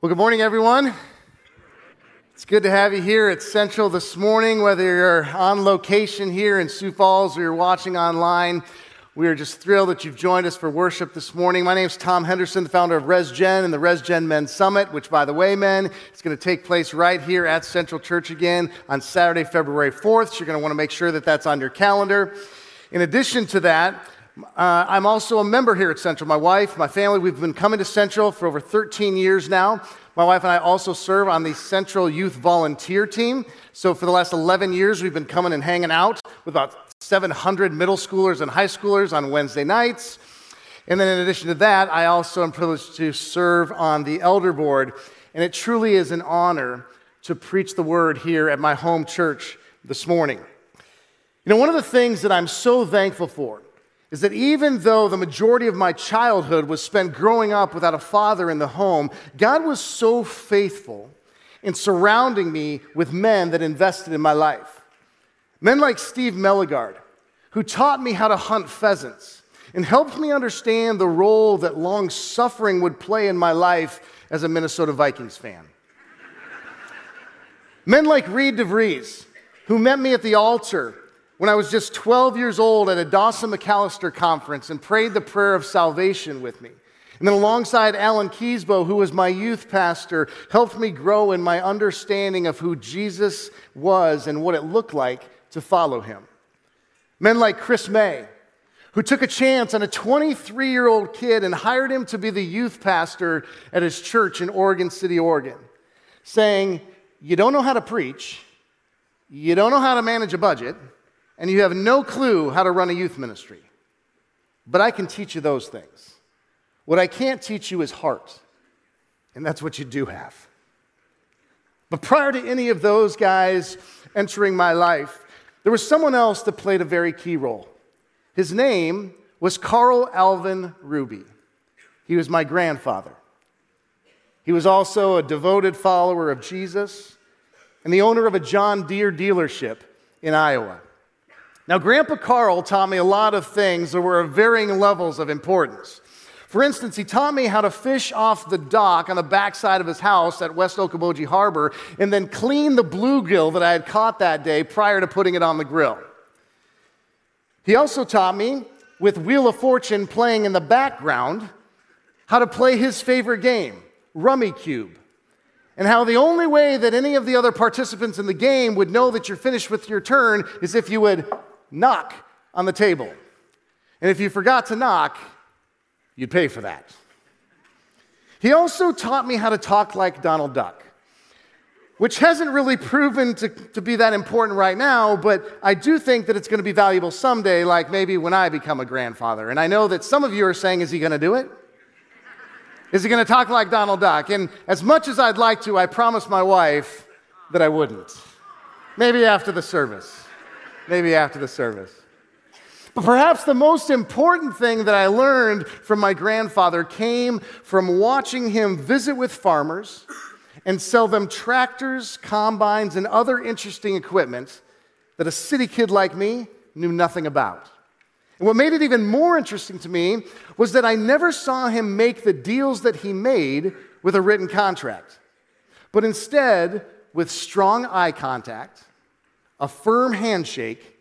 Well, good morning, everyone. It's good to have you here at Central this morning, whether you're on location here in Sioux Falls or you're watching online. We are just thrilled that you've joined us for worship this morning. My name is Tom Henderson, the founder of ResGen and the ResGen Men's Summit, which, by the way, men, is going to take place right here at Central Church again on Saturday, February 4th. So you're going to want to make sure that that's on your calendar. In addition to that, uh, I'm also a member here at Central. My wife, my family, we've been coming to Central for over 13 years now. My wife and I also serve on the Central Youth Volunteer Team. So for the last 11 years, we've been coming and hanging out with about 700 middle schoolers and high schoolers on Wednesday nights. And then in addition to that, I also am privileged to serve on the elder board. And it truly is an honor to preach the word here at my home church this morning. You know, one of the things that I'm so thankful for is that even though the majority of my childhood was spent growing up without a father in the home, God was so faithful in surrounding me with men that invested in my life. Men like Steve Melligard, who taught me how to hunt pheasants and helped me understand the role that long suffering would play in my life as a Minnesota Vikings fan. Men like Reed DeVries, who met me at the altar when I was just 12 years old at a Dawson McAllister conference and prayed the prayer of salvation with me. And then, alongside Alan Keesbo, who was my youth pastor, helped me grow in my understanding of who Jesus was and what it looked like to follow him. Men like Chris May, who took a chance on a 23 year old kid and hired him to be the youth pastor at his church in Oregon City, Oregon, saying, You don't know how to preach, you don't know how to manage a budget and you have no clue how to run a youth ministry. But I can teach you those things. What I can't teach you is heart, and that's what you do have. But prior to any of those guys entering my life, there was someone else that played a very key role. His name was Carl Alvin Ruby. He was my grandfather. He was also a devoted follower of Jesus and the owner of a John Deere dealership in Iowa. Now, Grandpa Carl taught me a lot of things that were of varying levels of importance. For instance, he taught me how to fish off the dock on the backside of his house at West Okoboji Harbor and then clean the bluegill that I had caught that day prior to putting it on the grill. He also taught me, with Wheel of Fortune playing in the background, how to play his favorite game, Rummikub, and how the only way that any of the other participants in the game would know that you're finished with your turn is if you would knock on the table. And if you forgot to knock, you'd pay for that. He also taught me how to talk like Donald Duck, which hasn't really proven to, to be that important right now, but I do think that it's going to be valuable someday, like maybe when I become a grandfather. And I know that some of you are saying, is he going to do it? Is he going to talk like Donald Duck? And as much as I'd like to, I promised my wife that I wouldn't. Maybe after the service maybe after the service. But perhaps the most important thing that I learned from my grandfather came from watching him visit with farmers and sell them tractors, combines, and other interesting equipment that a city kid like me knew nothing about. And what made it even more interesting to me was that I never saw him make the deals that he made with a written contract, but instead with strong eye contact a firm handshake,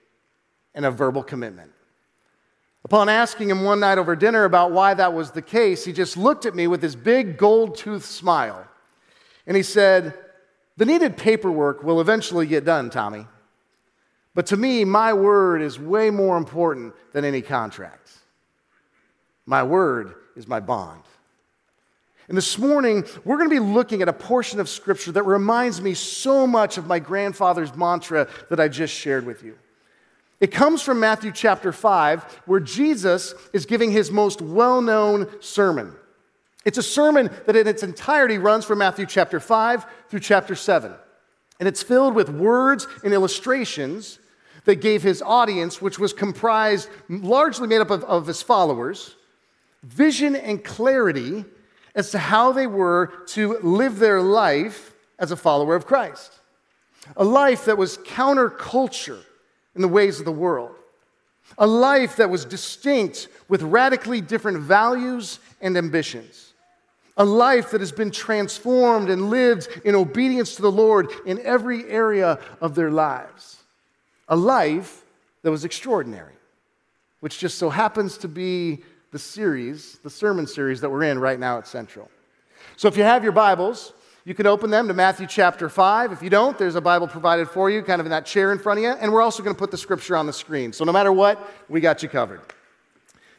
and a verbal commitment. Upon asking him one night over dinner about why that was the case, he just looked at me with his big gold tooth smile. And he said, The needed paperwork will eventually get done, Tommy. But to me, my word is way more important than any contract. My word is my bond. And this morning, we're going to be looking at a portion of Scripture that reminds me so much of my grandfather's mantra that I just shared with you. It comes from Matthew chapter 5, where Jesus is giving his most well known sermon. It's a sermon that in its entirety runs from Matthew chapter 5 through chapter 7. And it's filled with words and illustrations that gave his audience, which was comprised largely made up of, of his followers, vision and clarity as to how they were to live their life as a follower of Christ. A life that was counterculture in the ways of the world. A life that was distinct with radically different values and ambitions. a life that has been transformed and lived in obedience to the Lord in every area of their lives. A life that was extraordinary, which just so happens to be the series, the sermon series that we're in right now at Central. So if you have your Bibles, you can open them to Matthew chapter 5. If you don't, there's a Bible provided for you, kind of in that chair in front of you. And we're also going to put the scripture on the screen. So no matter what, we got you covered.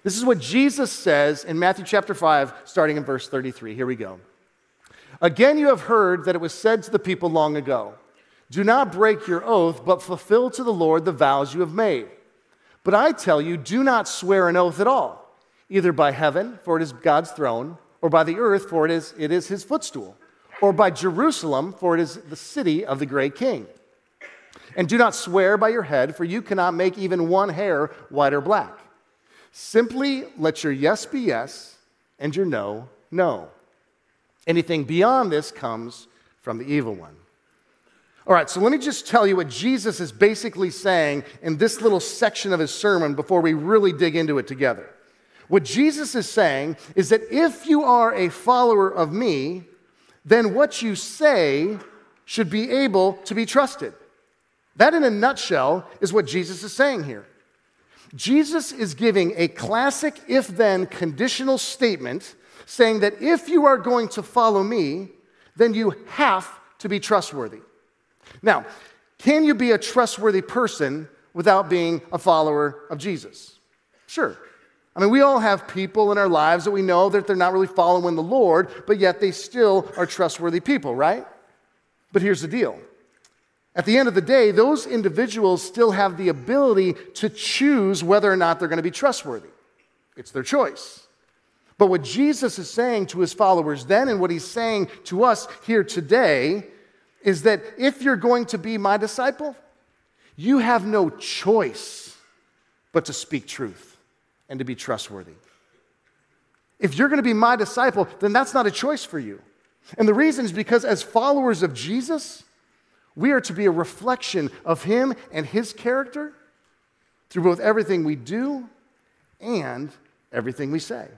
This is what Jesus says in Matthew chapter 5, starting in verse 33. Here we go. Again, you have heard that it was said to the people long ago Do not break your oath, but fulfill to the Lord the vows you have made. But I tell you, do not swear an oath at all, either by heaven, for it is God's throne, or by the earth, for it is, it is his footstool, or by Jerusalem, for it is the city of the great king. And do not swear by your head, for you cannot make even one hair white or black. Simply let your yes be yes and your no, no. Anything beyond this comes from the evil one. All right, so let me just tell you what Jesus is basically saying in this little section of his sermon before we really dig into it together. What Jesus is saying is that if you are a follower of me, then what you say should be able to be trusted. That, in a nutshell, is what Jesus is saying here. Jesus is giving a classic if then conditional statement saying that if you are going to follow me, then you have to be trustworthy. Now, can you be a trustworthy person without being a follower of Jesus? Sure. I mean, we all have people in our lives that we know that they're not really following the Lord, but yet they still are trustworthy people, right? But here's the deal at the end of the day, those individuals still have the ability to choose whether or not they're going to be trustworthy. It's their choice. But what Jesus is saying to his followers then and what he's saying to us here today is that if you're going to be my disciple, you have no choice but to speak truth and to be trustworthy. If you're going to be my disciple, then that's not a choice for you. And the reason is because as followers of Jesus, we are to be a reflection of Him and His character through both everything we do and everything we say.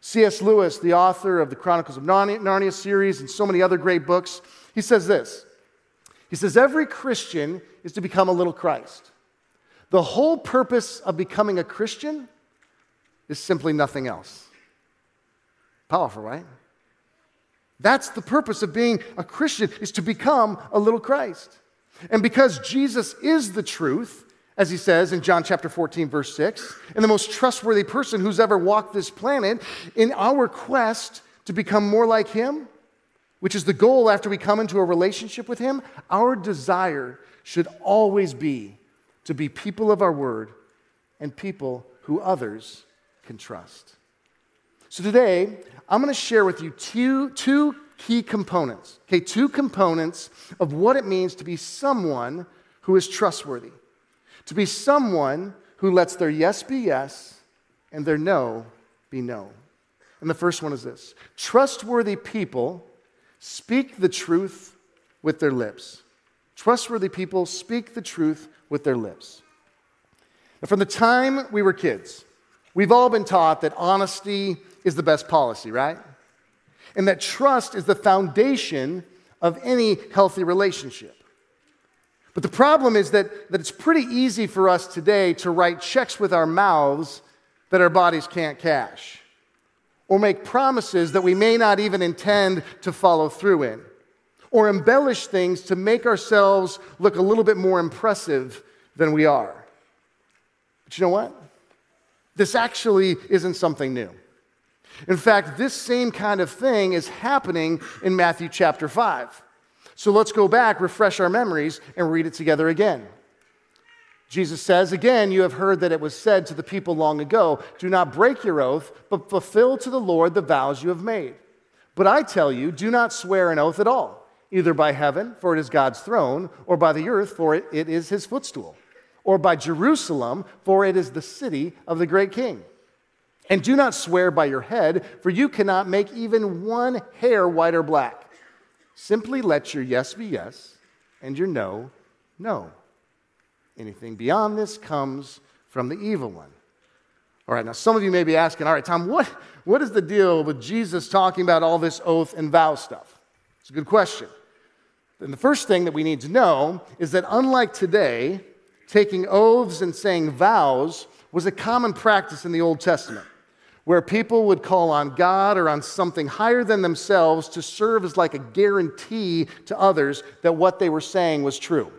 C.S. Lewis, the author of the Chronicles of Narnia series and so many other great books, he says this. He says, Every Christian is to become a little Christ. The whole purpose of becoming a Christian is simply nothing else. Powerful, right? That's the purpose of being a Christian is to become a little Christ. And because Jesus is the truth, as he says in John chapter 14 verse 6, and the most trustworthy person who's ever walked this planet, in our quest to become more like him, which is the goal after we come into a relationship with him, our desire should always be to be people of our word and people who others can trust. So today, I'm going to share with you two, two key components, okay, two components of what it means to be someone who is trustworthy, to be someone who lets their yes be yes and their no be no. And the first one is this trustworthy people speak the truth with their lips. Trustworthy people speak the truth with their lips. From the time we were kids, we've all been taught that honesty is the best policy, right? And that trust is the foundation of any healthy relationship. But the problem is that, that it's pretty easy for us today to write checks with our mouths that our bodies can't cash, or make promises that we may not even intend to follow through in, or embellish things to make ourselves look a little bit more impressive than we are. But you know what? This actually isn't something new. In fact, this same kind of thing is happening in Matthew chapter 5. So let's go back, refresh our memories, and read it together again. Jesus says, Again, you have heard that it was said to the people long ago, Do not break your oath, but fulfill to the Lord the vows you have made. But I tell you, do not swear an oath at all, either by heaven, for it is God's throne, or by the earth, for it, it is his footstool, or by Jerusalem, for it is the city of the great king. And do not swear by your head, for you cannot make even one hair white or black. Simply let your yes be yes and your no, no. Anything beyond this comes from the evil one. All right, now some of you may be asking, all right, Tom, what, what is the deal with Jesus talking about all this oath and vow stuff? It's a good question. And the first thing that we need to know is that unlike today, taking oaths and saying vows was a common practice in the Old Testament, where people would call on God or on something higher than themselves to serve as like a guarantee to others that what they were saying was true.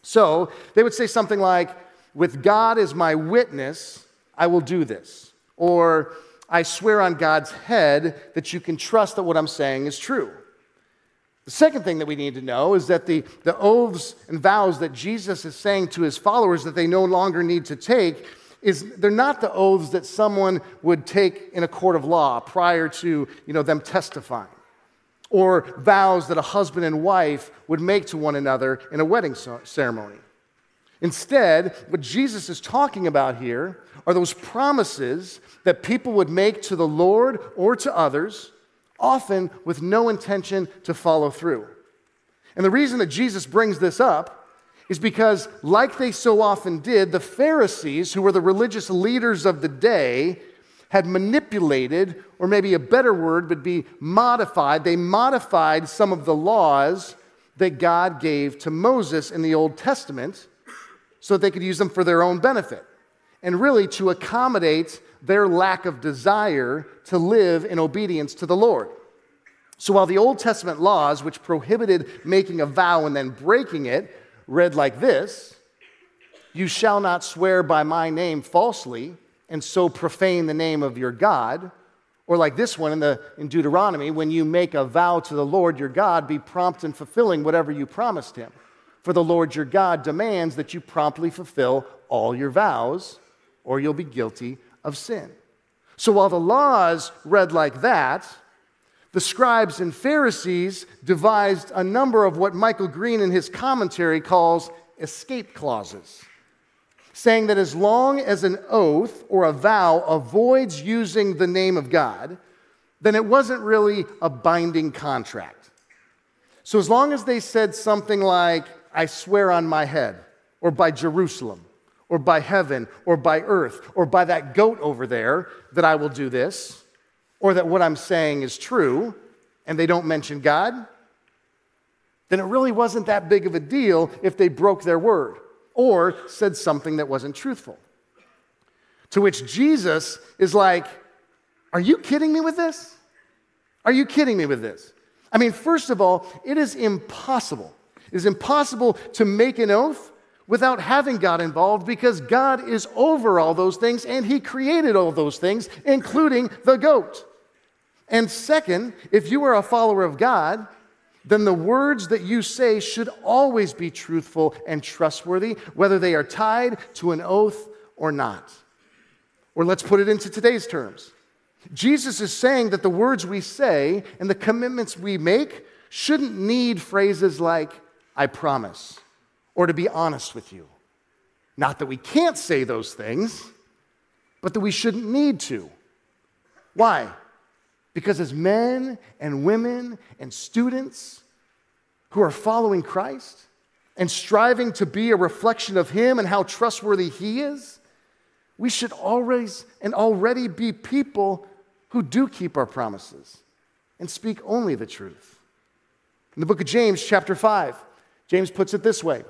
So they would say something like, With God as my witness, I will do this. Or, I swear on God's head that you can trust that what I'm saying is true. The second thing that we need to know is that the, the oaths and vows that Jesus is saying to his followers that they no longer need to take is they're not the oaths that someone would take in a court of law prior to you know, them testifying or vows that a husband and wife would make to one another in a wedding ceremony. Instead, what Jesus is talking about here are those promises that people would make to the Lord or to others, often with no intention to follow through. And the reason that Jesus brings this up is because, like they so often did, the Pharisees, who were the religious leaders of the day, had manipulated, or maybe a better word would be modified, they modified some of the laws that God gave to Moses in the Old Testament so that they could use them for their own benefit and really to accommodate their lack of desire to live in obedience to the Lord. So while the Old Testament laws, which prohibited making a vow and then breaking it, read like this You shall not swear by my name falsely and so profane the name of your God. Or like this one in, the, in Deuteronomy, when you make a vow to the Lord your God, be prompt in fulfilling whatever you promised him. For the Lord your God demands that you promptly fulfill all your vows, or you'll be guilty of sin. So while the laws read like that, the scribes and Pharisees devised a number of what Michael Green in his commentary calls escape clauses, saying that as long as an oath or a vow avoids using the name of God, then it wasn't really a binding contract. So as long as they said something like, I swear on my head, or by Jerusalem, or by heaven, or by earth, or by that goat over there that I will do this, or that what I'm saying is true, and they don't mention God, then it really wasn't that big of a deal if they broke their word or said something that wasn't truthful. To which Jesus is like, Are you kidding me with this? Are you kidding me with this? I mean, first of all, it is impossible it is impossible to make an oath without having God involved because God is over all those things and He created all those things, including the goat. And second, if you are a follower of God, then the words that you say should always be truthful and trustworthy, whether they are tied to an oath or not. Or let's put it into today's terms. Jesus is saying that the words we say and the commitments we make shouldn't need phrases like, I promise, or to be honest with you. Not that we can't say those things, but that we shouldn't need to. Why? Because as men and women and students who are following Christ and striving to be a reflection of Him and how trustworthy He is, we should always and already be people who do keep our promises and speak only the truth. In the book of James, chapter 5, James puts it this way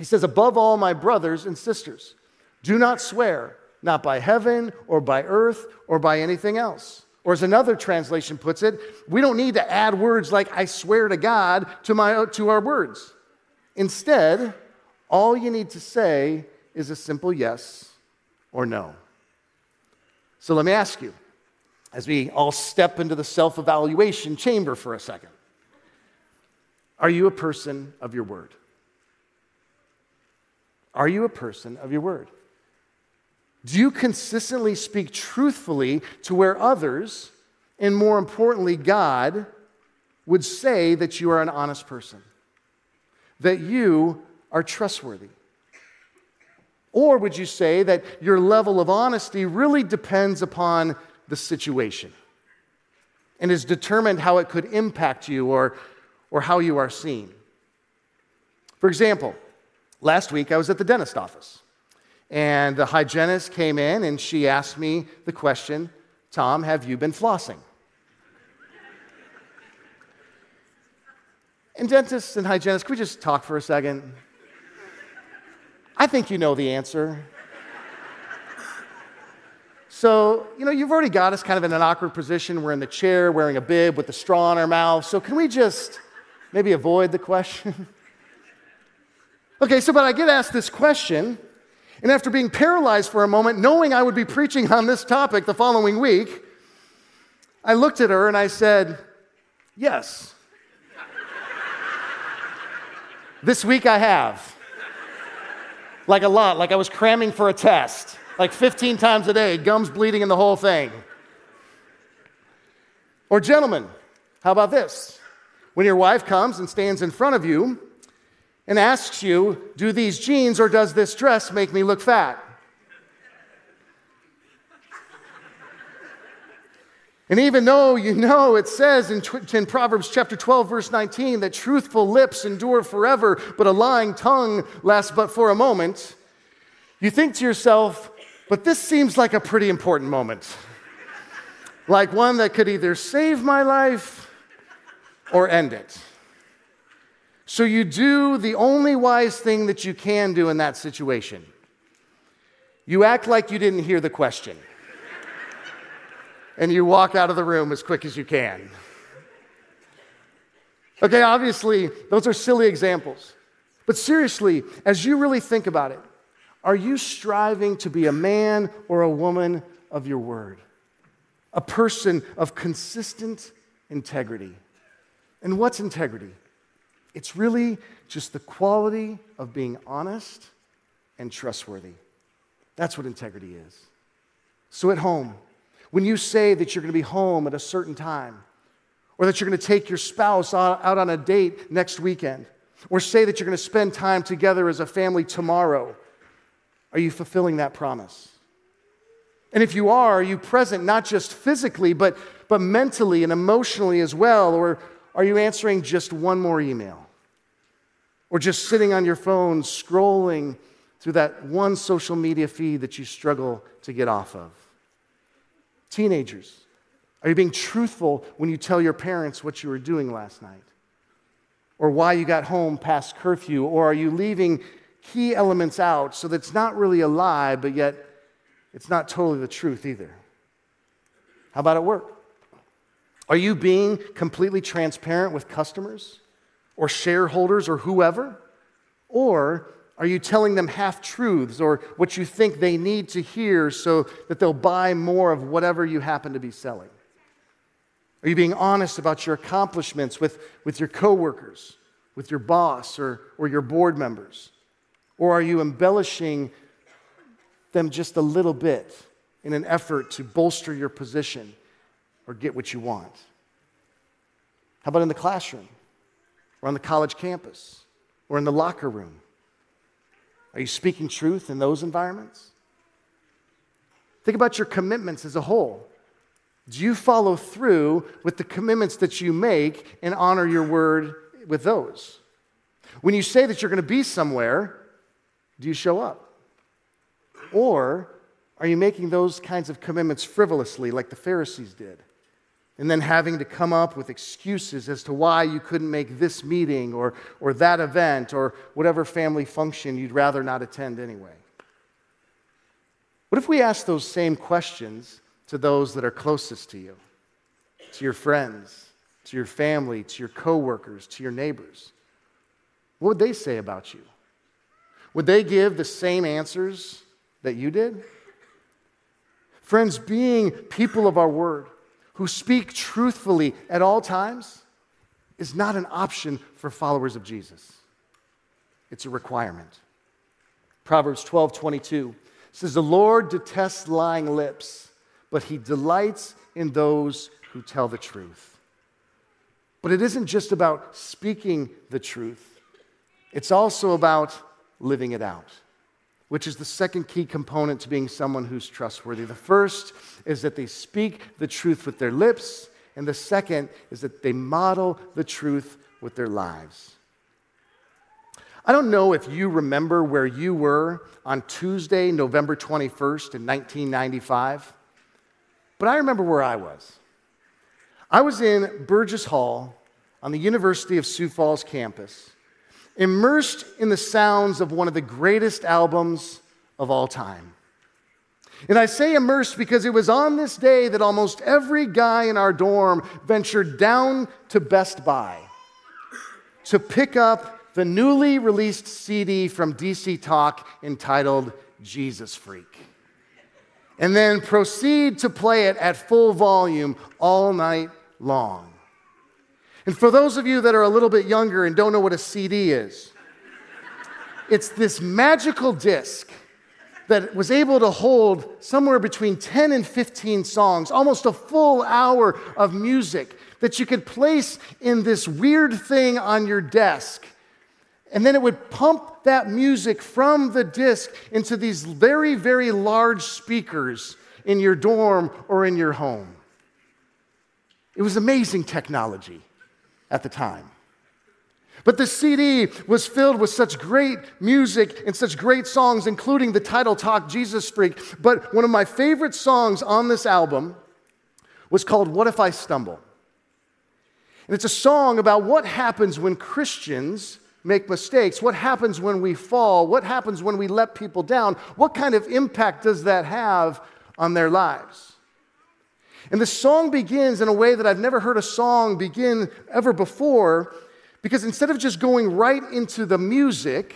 He says, Above all, my brothers and sisters, do not swear, not by heaven or by earth or by anything else. Or as another translation puts it, we don't need to add words like I swear to God to, my, to our words. Instead, all you need to say is a simple yes or no. So let me ask you, as we all step into the self evaluation chamber for a second, are you a person of your word? Are you a person of your word? Do you consistently speak truthfully to where others, and more importantly, God, would say that you are an honest person? That you are trustworthy? Or would you say that your level of honesty really depends upon the situation and is determined how it could impact you or or how you are seen. For example, last week I was at the dentist office, And the hygienist came in and she asked me the question Tom, have you been flossing? and dentists and hygienists, can we just talk for a second? I think you know the answer. So, you know, you've already got us kind of in an awkward position. We're in the chair wearing a bib with the straw in our mouth. So, can we just maybe avoid the question? okay, so, but I get asked this question, and after being paralyzed for a moment, knowing I would be preaching on this topic the following week, I looked at her and I said, Yes. this week I have. Like a lot, like I was cramming for a test like 15 times a day, gums bleeding and the whole thing. Or, gentlemen, how about this? When your wife comes and stands in front of you and asks you, Do these jeans or does this dress make me look fat? And even though you know it says in, in, Proverbs chapter 12, verse 19, that truthful lips endure forever, but a lying tongue lasts but for a moment, you think to yourself, but this seems like a pretty important moment. like one that could either save my life or end it. So you do the only wise thing that you can do in that situation. You act like you didn't hear the question. and you walk out of the room as quick as you can. Okay, obviously, those are silly examples. But seriously, as you really think about it, are you striving to be a man or a woman of your word? A person of consistent integrity. And what's integrity? It's really just the quality of being honest and trustworthy. That's what integrity is. So at home, when you say that you're going to be home at a certain time, or that you're going to take your spouse out on a date next weekend, or say that you're going to spend time together as a family tomorrow, are you fulfilling that promise? And if you are, are you present not just physically, but, but mentally and emotionally as well? Or are you answering just one more email? Or just sitting on your phone scrolling through that one social media feed that you struggle to get off of? Teenagers, are you being truthful when you tell your parents what you were doing last night? Or why you got home past curfew? Or are you leaving key elements out so that it's not really a lie, but yet it's not totally the truth either. How about at work? Are you being completely transparent with customers or shareholders or whoever? Or are you telling them half truths or what you think they need to hear so that they'll buy more of whatever you happen to be selling? Are you being honest about your accomplishments with, with your coworkers, with your boss, or, or your board members? Or are you embellishing them just a little bit in an effort to bolster your position or get what you want? How about in the classroom or on the college campus or in the locker room? Are you speaking truth in those environments? Think about your commitments as a whole. Do you follow through with the commitments that you make and honor your word with those? When you say that you're going to be somewhere, do you show up? Or are you making those kinds of commitments frivolously, like the Pharisees did? And then having to come up with excuses as to why you couldn't make this meeting or, or that event or whatever family function you'd rather not attend anyway. What if we ask those same questions to those that are closest to you, to your friends, to your family, to your coworkers, to your neighbors? What would they say about you? Would they give the same answers that you did? Friends, being people of our word who speak truthfully at all times is not an option for followers of Jesus. It's a requirement. Proverbs 12 22 says, The Lord detests lying lips, but he delights in those who tell the truth. But it isn't just about speaking the truth, it's also about living it out, which is the second key component to being someone who's trustworthy. The first is that they speak the truth with their lips, and the second is that they model the truth with their lives. I don't know if you remember where you were on Tuesday, November 21st in 1995, but I remember where I was. I was in Burgess Hall on the University of Sioux Falls campus, immersed in the sounds of one of the greatest albums of all time. And I say immersed because it was on this day that almost every guy in our dorm ventured down to Best Buy to pick up the newly released CD from DC Talk entitled Jesus Freak. And then proceed to play it at full volume all night long. And for those of you that are a little bit younger and don't know what a CD is, it's this magical disc that was able to hold somewhere between 10 and 15 songs, almost a full hour of music that you could place in this weird thing on your desk. And then it would pump that music from the disc into these very, very large speakers in your dorm or in your home. It was amazing technology at the time. But the CD was filled with such great music and such great songs, including the title Talk Jesus Freak. But one of my favorite songs on this album was called What If I Stumble? And it's a song about what happens when Christians make mistakes, what happens when we fall, what happens when we let people down, what kind of impact does that have on their lives? And the song begins in a way that I've never heard a song begin ever before because instead of just going right into the music,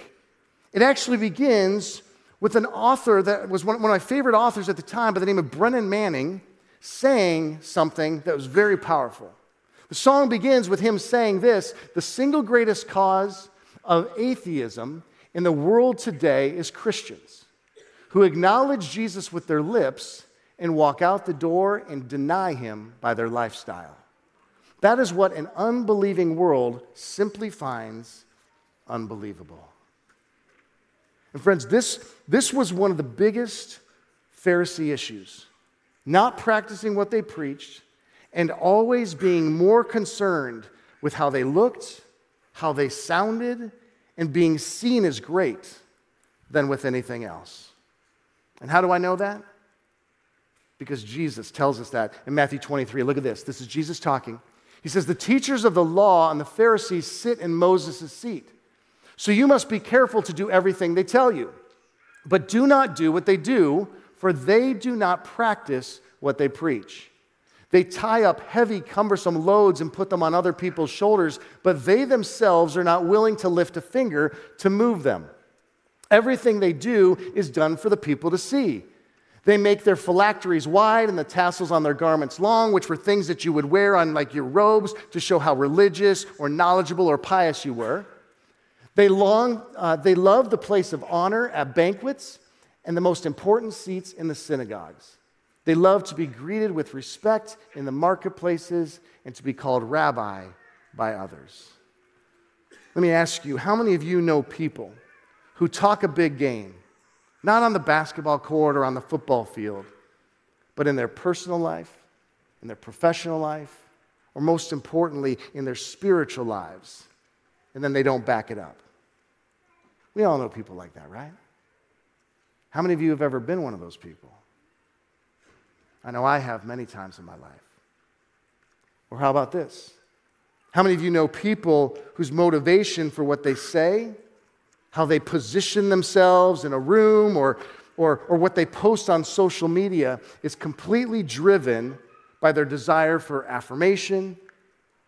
it actually begins with an author that was one of my favorite authors at the time by the name of Brennan Manning saying something that was very powerful. The song begins with him saying this The single greatest cause of atheism in the world today is Christians who acknowledge Jesus with their lips and walk out the door and deny him by their lifestyle. That is what an unbelieving world simply finds unbelievable. And friends, this, this was one of the biggest Pharisee issues. Not practicing what they preached and always being more concerned with how they looked, how they sounded, and being seen as great than with anything else. And how do I know that? Because Jesus tells us that in Matthew 23. Look at this. This is Jesus talking. He says, The teachers of the law and the Pharisees sit in Moses' seat. So you must be careful to do everything they tell you. But do not do what they do, for they do not practice what they preach. They tie up heavy, cumbersome loads and put them on other people's shoulders, but they themselves are not willing to lift a finger to move them. Everything they do is done for the people to see. They make their phylacteries wide and the tassels on their garments long, which were things that you would wear on like your robes to show how religious or knowledgeable or pious you were. They, long, uh, they love the place of honor at banquets and the most important seats in the synagogues. They love to be greeted with respect in the marketplaces and to be called rabbi by others. Let me ask you how many of you know people who talk a big game? Not on the basketball court or on the football field, but in their personal life, in their professional life, or most importantly, in their spiritual lives. And then they don't back it up. We all know people like that, right? How many of you have ever been one of those people? I know I have many times in my life. Or how about this? How many of you know people whose motivation for what they say how they position themselves in a room or, or, or what they post on social media is completely driven by their desire for affirmation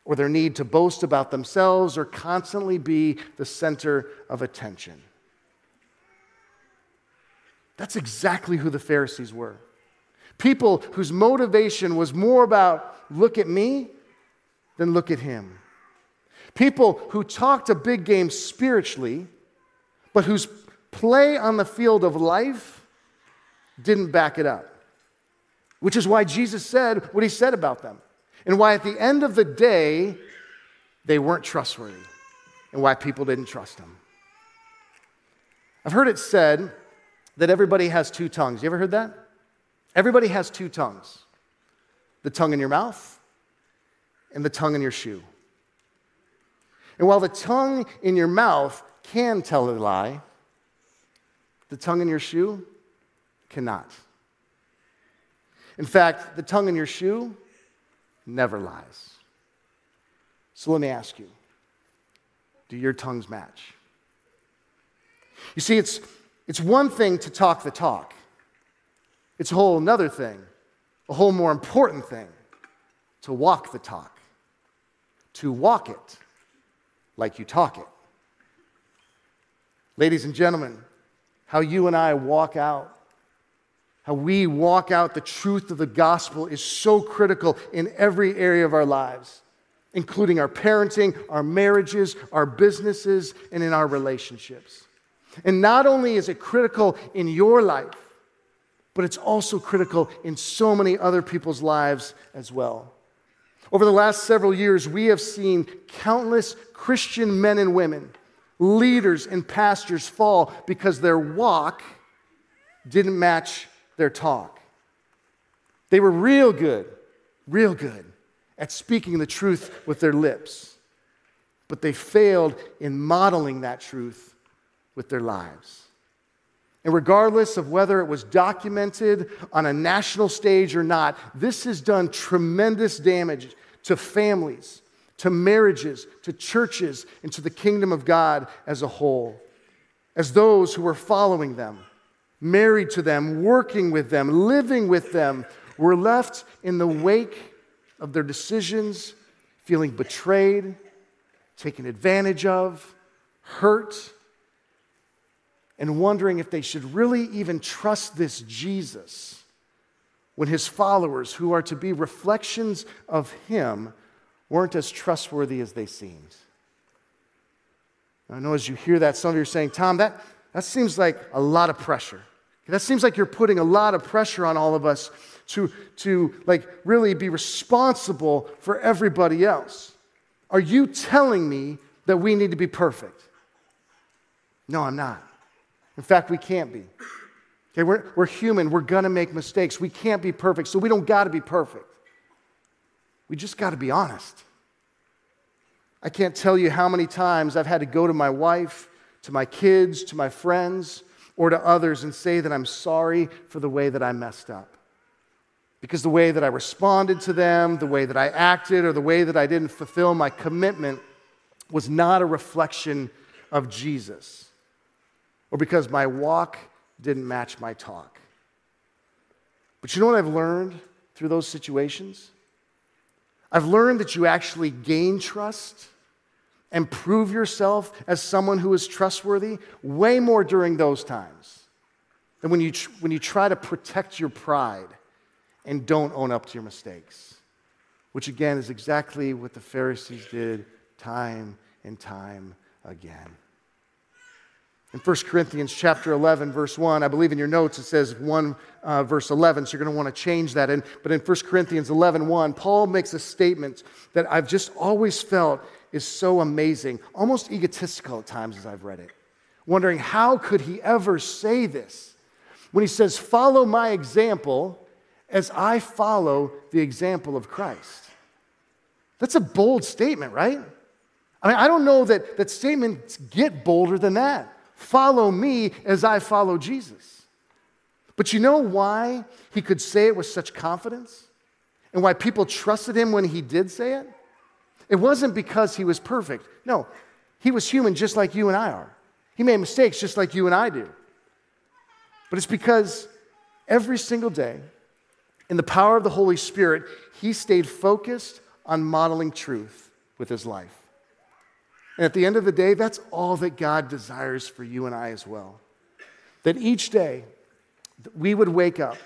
or their need to boast about themselves or constantly be the center of attention. That's exactly who the Pharisees were. People whose motivation was more about look at me than look at him. People who talked a big game spiritually, but whose play on the field of life didn't back it up. Which is why Jesus said what he said about them, and why at the end of the day, they weren't trustworthy, and why people didn't trust them. I've heard it said that everybody has two tongues. You ever heard that? Everybody has two tongues the tongue in your mouth and the tongue in your shoe. And while the tongue in your mouth can tell a lie, the tongue in your shoe cannot. In fact, the tongue in your shoe never lies. So let me ask you do your tongues match? You see, it's, it's one thing to talk the talk, it's a whole another thing, a whole more important thing to walk the talk, to walk it like you talk it. Ladies and gentlemen, how you and I walk out how we walk out the truth of the gospel is so critical in every area of our lives, including our parenting, our marriages, our businesses, and in our relationships. And not only is it critical in your life, but it's also critical in so many other people's lives as well. Over the last several years, we have seen countless Christian men and women, leaders and pastors fall because their walk didn't match their talk. They were real good, real good at speaking the truth with their lips, but they failed in modeling that truth with their lives. And regardless of whether it was documented on a national stage or not, this has done tremendous damage to families, to marriages, to churches, and to the kingdom of God as a whole. As those who were following them married to them, working with them, living with them, were left in the wake of their decisions, feeling betrayed, taken advantage of, hurt, and wondering if they should really even trust this Jesus when his followers, who are to be reflections of him, weren't as trustworthy as they seemed. I know as you hear that, some of you are saying, Tom, that, that seems like a lot of pressure. That seems like you're putting a lot of pressure on all of us to, to like really be responsible for everybody else. Are you telling me that we need to be perfect? No, I'm not. In fact, we can't be. Okay, we're, we're human. We're going to make mistakes. We can't be perfect, so we don't got to be perfect. We just got to be honest. I can't tell you how many times I've had to go to my wife to my kids, to my friends, or to others and say that I'm sorry for the way that I messed up. Because the way that I responded to them, the way that I acted, or the way that I didn't fulfill my commitment was not a reflection of Jesus, or because my walk didn't match my talk. But you know what I've learned through those situations? I've learned that you actually gain trust and prove yourself as someone who is trustworthy way more during those times than when you, when you try to protect your pride and don't own up to your mistakes, which again is exactly what the Pharisees did time and time again. In 1 Corinthians chapter 11, verse 1, I believe in your notes it says 1 uh, verse 11, so you're going to want to change that. And, but in 1 Corinthians 11, 1, Paul makes a statement that I've just always felt is so amazing, almost egotistical at times as I've read it, wondering how could he ever say this? When he says, Follow my example as I follow the example of Christ. That's a bold statement, right? I mean, I don't know that, that statements get bolder than that. Follow me as I follow Jesus. But you know why he could say it with such confidence? And why people trusted him when he did say it? It wasn't because he was perfect. No, he was human just like you and I are. He made mistakes just like you and I do. But it's because every single day, in the power of the Holy Spirit, he stayed focused on modeling truth with his life. And at the end of the day, that's all that God desires for you and I as well. That each day we would wake up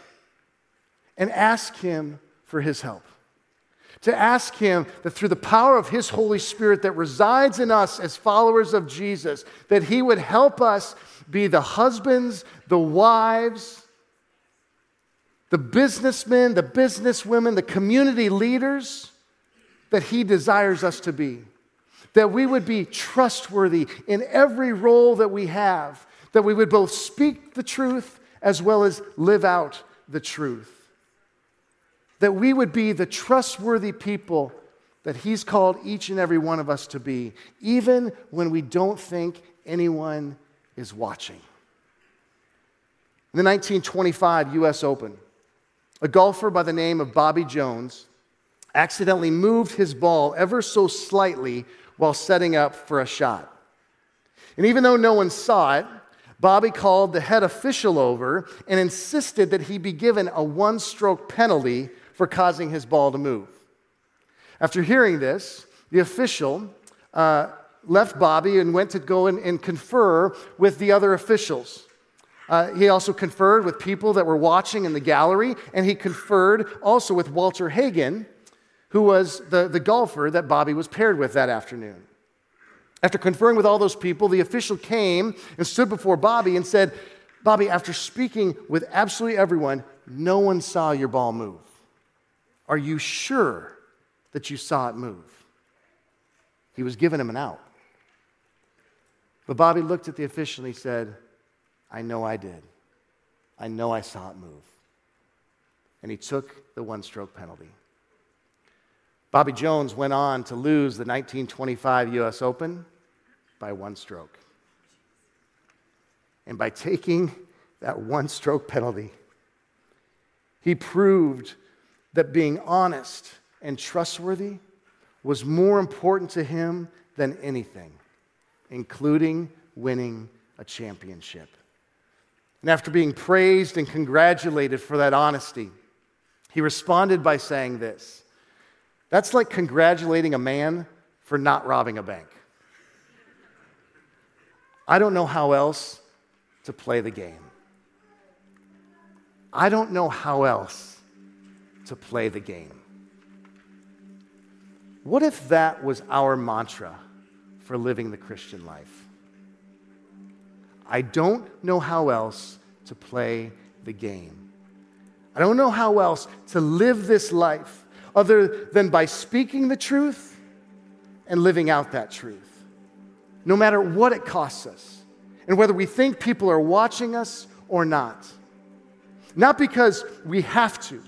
and ask him for his help to ask Him that through the power of His Holy Spirit that resides in us as followers of Jesus, that He would help us be the husbands, the wives, the businessmen, the businesswomen, the community leaders that He desires us to be. That we would be trustworthy in every role that we have, that we would both speak the truth as well as live out the truth that we would be the trustworthy people that He's called each and every one of us to be, even when we don't think anyone is watching. In the 1925 US Open, a golfer by the name of Bobby Jones accidentally moved his ball ever so slightly while setting up for a shot. And even though no one saw it, Bobby called the head official over and insisted that he be given a one stroke penalty for causing his ball to move. After hearing this, the official uh, left Bobby and went to go and, and confer with the other officials. Uh, he also conferred with people that were watching in the gallery, and he conferred also with Walter Hagen, who was the, the golfer that Bobby was paired with that afternoon. After conferring with all those people, the official came and stood before Bobby and said, Bobby, after speaking with absolutely everyone, no one saw your ball move. Are you sure that you saw it move? He was giving him an out. But Bobby looked at the official and he said, I know I did. I know I saw it move. And he took the one stroke penalty. Bobby Jones went on to lose the 1925 US Open by one stroke. And by taking that one stroke penalty, he proved that being honest and trustworthy was more important to him than anything, including winning a championship. And after being praised and congratulated for that honesty, he responded by saying this That's like congratulating a man for not robbing a bank. I don't know how else to play the game. I don't know how else to play the game. What if that was our mantra for living the Christian life? I don't know how else to play the game. I don't know how else to live this life other than by speaking the truth and living out that truth no matter what it costs us, and whether we think people are watching us or not. Not because we have to,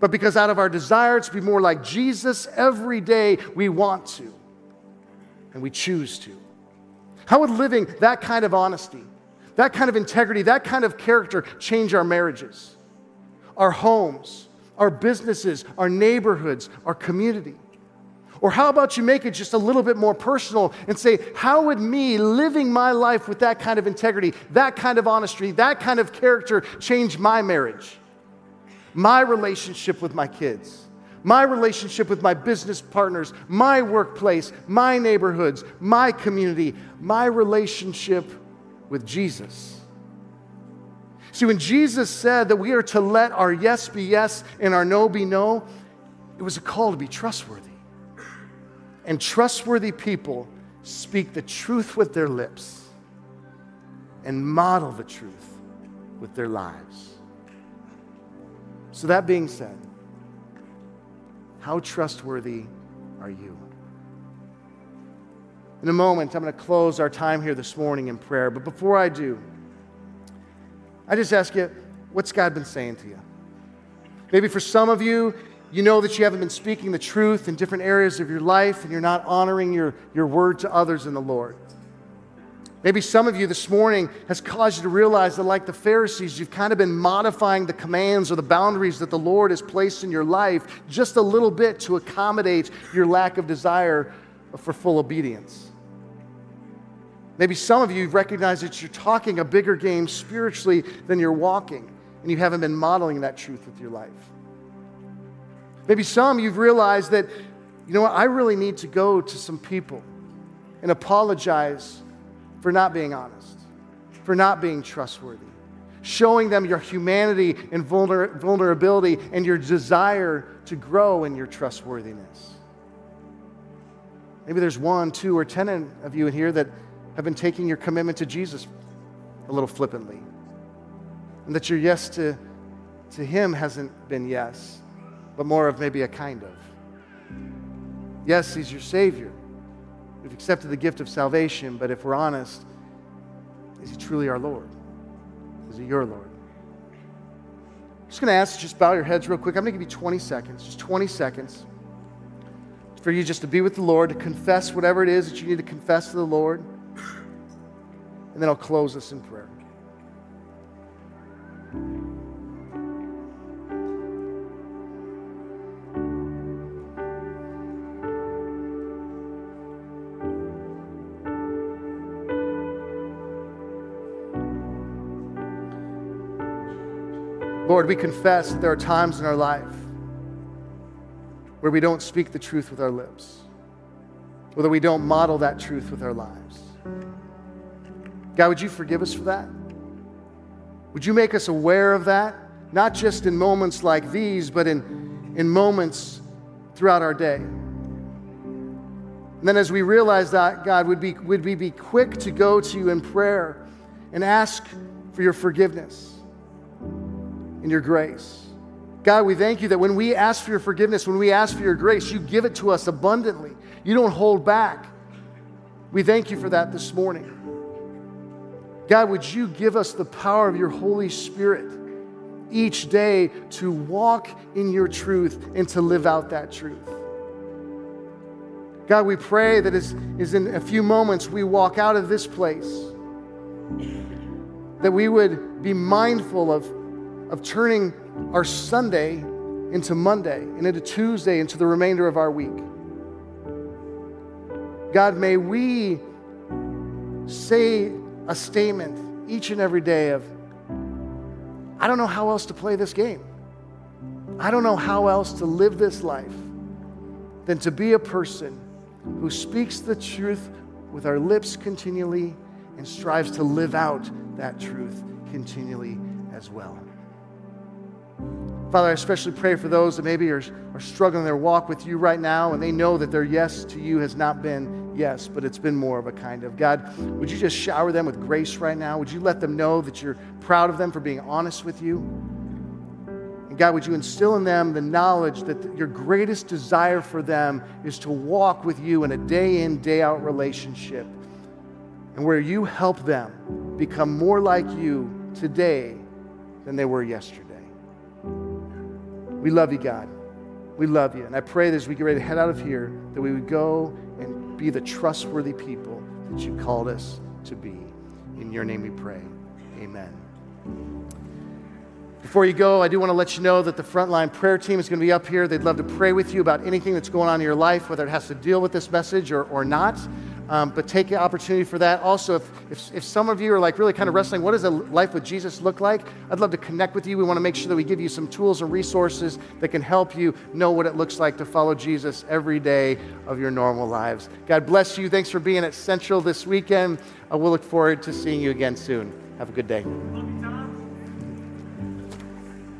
but because out of our desire to be more like Jesus every day, we want to, and we choose to. How would living that kind of honesty, that kind of integrity, that kind of character change our marriages, our homes, our businesses, our neighborhoods, our community? Or how about you make it just a little bit more personal and say, how would me living my life with that kind of integrity, that kind of honesty, that kind of character change my marriage, my relationship with my kids? my relationship with my business partners, my workplace, my neighborhoods, my community, my relationship with Jesus. See, when Jesus said that we are to let our yes be yes and our no be no, it was a call to be trustworthy. And trustworthy people speak the truth with their lips and model the truth with their lives. So, that being said, how trustworthy are you? In a moment, I'm going to close our time here this morning in prayer. But before I do, I just ask you, what's God been saying to you? Maybe for some of you, you know that you haven't been speaking the truth in different areas of your life and you're not honoring your, your word to others in the Lord. Maybe some of you this morning has caused you to realize that, like the Pharisees, you've kind of been modifying the commands or the boundaries that the Lord has placed in your life just a little bit to accommodate your lack of desire for full obedience. Maybe some of you recognize that you're talking a bigger game spiritually than you're walking, and you haven't been modeling that truth with your life. Maybe some you've realized that, you know what, I really need to go to some people and apologize for not being honest, for not being trustworthy, showing them your humanity and vulner- vulnerability and your desire to grow in your trustworthiness. Maybe there's one, two, or ten of you in here that have been taking your commitment to Jesus a little flippantly. And that your yes to, to Him hasn't been yes but more of maybe a kind of. Yes, He's your Savior. We've accepted the gift of salvation, but if we're honest, is He truly our Lord? Is He your Lord? I'm just going to ask you, just bow your heads real quick. I'm going to give you 20 seconds, just 20 seconds for you just to be with the Lord, to confess whatever it is that you need to confess to the Lord. And then I'll close us in prayer. Lord, we confess that there are times in our life where we don't speak the truth with our lips, or that we don't model that truth with our lives. God, would you forgive us for that? Would you make us aware of that, not just in moments like these, but in, in moments throughout our day? And then as we realize that, God, would, be, would we be quick to go to you in prayer and ask for your forgiveness? and your grace. God, we thank you that when we ask for your forgiveness, when we ask for your grace, you give it to us abundantly. You don't hold back. We thank you for that this morning. God, would you give us the power of your Holy Spirit each day to walk in your truth and to live out that truth? God, we pray that as, as in a few moments we walk out of this place, that we would be mindful of of turning our Sunday into Monday and into Tuesday into the remainder of our week. God, may we say a statement each and every day of, I don't know how else to play this game. I don't know how else to live this life than to be a person who speaks the truth with our lips continually and strives to live out that truth continually as well. Father, I especially pray for those that maybe are, are struggling their walk with you right now and they know that their yes to you has not been yes, but it's been more of a kind of. God, would you just shower them with grace right now? Would you let them know that you're proud of them for being honest with you? And God, would you instill in them the knowledge that your greatest desire for them is to walk with you in a day in, day out relationship and where you help them become more like you today than they were yesterday. We love you, God. We love you. And I pray that as we get ready to head out of here, that we would go and be the trustworthy people that you called us to be. In your name we pray. Amen. Before you go, I do want to let you know that the frontline prayer team is going to be up here. They'd love to pray with you about anything that's going on in your life, whether it has to deal with this message or, or not. Um, but take the opportunity for that. Also, if, if, if, some of you are like really kind of wrestling, what does a life with Jesus look like? I'd love to connect with you. We want to make sure that we give you some tools and resources that can help you know what it looks like to follow Jesus every day of your normal lives. God bless you. Thanks for being at Central this weekend. Uh, we'll look forward to seeing you again soon. Have a good day.